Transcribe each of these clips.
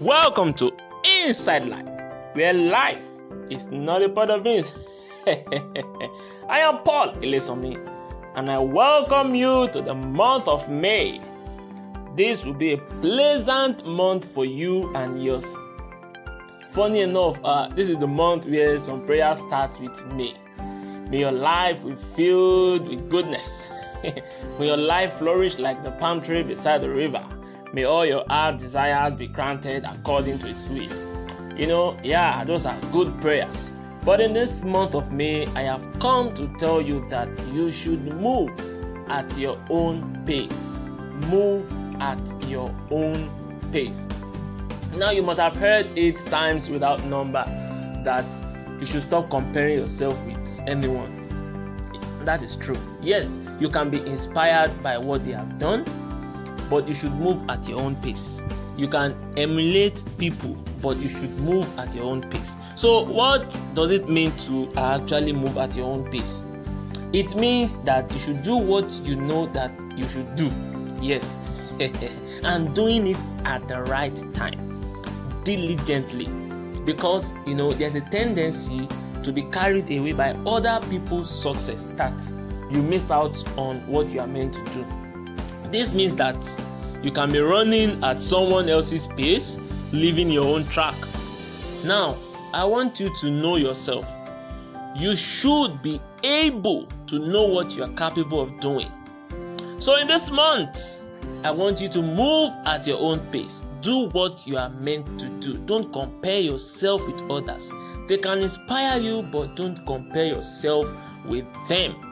Welcome to Inside Life, where life is not a part of means. I am Paul Ilesomi, and I welcome you to the month of May. This will be a pleasant month for you and yours. Funny enough, uh, this is the month where some prayers start with May. May your life be filled with goodness. May your life flourish like the palm tree beside the river. May all your heart desires be granted according to His will. You know, yeah, those are good prayers. But in this month of May, I have come to tell you that you should move at your own pace. Move at your own pace. Now, you must have heard eight times without number that you should stop comparing yourself with anyone. That is true. Yes, you can be inspired by what they have done, but you should move at your own pace. You can emulate people, but you should move at your own pace. So, what does it mean to actually move at your own pace? It means that you should do what you know that you should do. Yes, and doing it at the right time, diligently. Because you know, there's a tendency to be carried away by other people's success that you miss out on what you are meant to do. This means that you can be running at someone else's pace, leaving your own track. Now, I want you to know yourself. You should be able to know what you are capable of doing. So, in this month, I want you to move at your own pace. Do what you are meant to do. Don't compare yourself with others. They can inspire you, but don't compare yourself with them.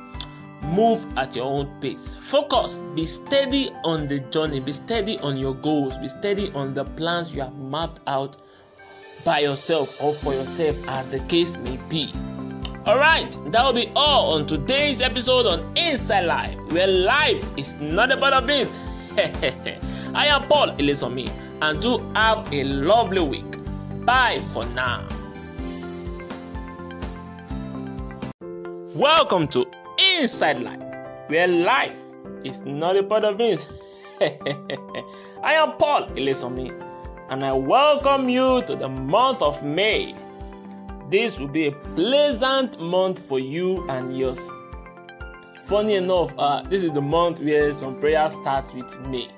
Move at your own pace. Focus. Be steady on the journey. Be steady on your goals. Be steady on the plans you have mapped out by yourself or for yourself, as the case may be. Alright, that will be all on today's episode on Inside Life, where life is not about a business. I am Paul Ilesomi, and do have a lovely week. Bye for now. Welcome to Inside Life, where life is not a part of business. I am Paul Ilesomi, and I welcome you to the month of May. This will be a pleasant month for you and yours. Funny enough, uh, this is the month where some prayers start with May.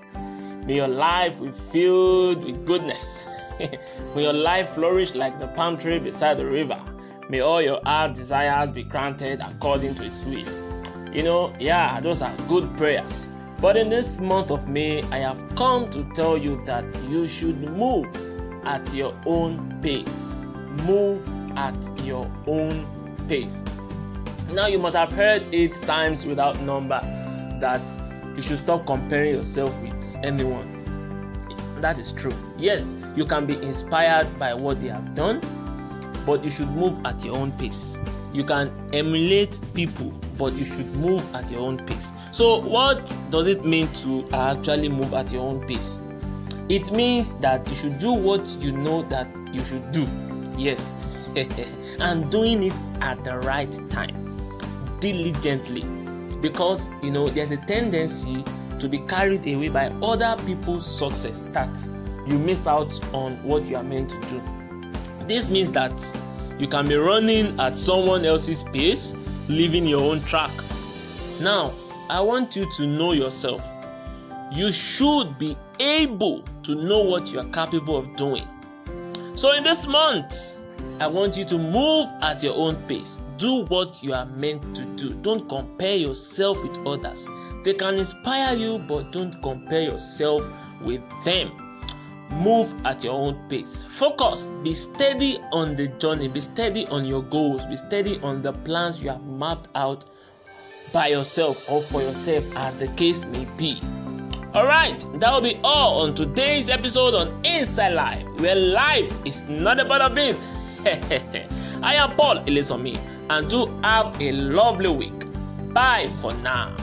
May your life be filled with goodness. May your life flourish like the palm tree beside the river. May all your heart desires be granted according to His will. You know, yeah, those are good prayers. But in this month of May, I have come to tell you that you should move at your own pace. Move at your own pace. Now, you must have heard eight times without number that you should stop comparing yourself with anyone. That is true. Yes, you can be inspired by what they have done, but you should move at your own pace. You can emulate people, but you should move at your own pace. So, what does it mean to actually move at your own pace? It means that you should do what you know that you should do. Yes, and doing it at the right time, diligently. Because you know, there's a tendency to be carried away by other people's success that you miss out on what you are meant to do. This means that you can be running at someone else's pace, leaving your own track. Now, I want you to know yourself. You should be able to know what you are capable of doing. So, in this month, I want you to move at your own pace. Do what you are meant to do. Don't compare yourself with others. They can inspire you, but don't compare yourself with them. Move at your own pace. Focus. Be steady on the journey. Be steady on your goals. Be steady on the plans you have mapped out by yourself or for yourself, as the case may be. Alright, that will be all on today's episode on Inside Life, where life is not about a business. I am Paul Ilesomi, and do have a lovely week. Bye for now.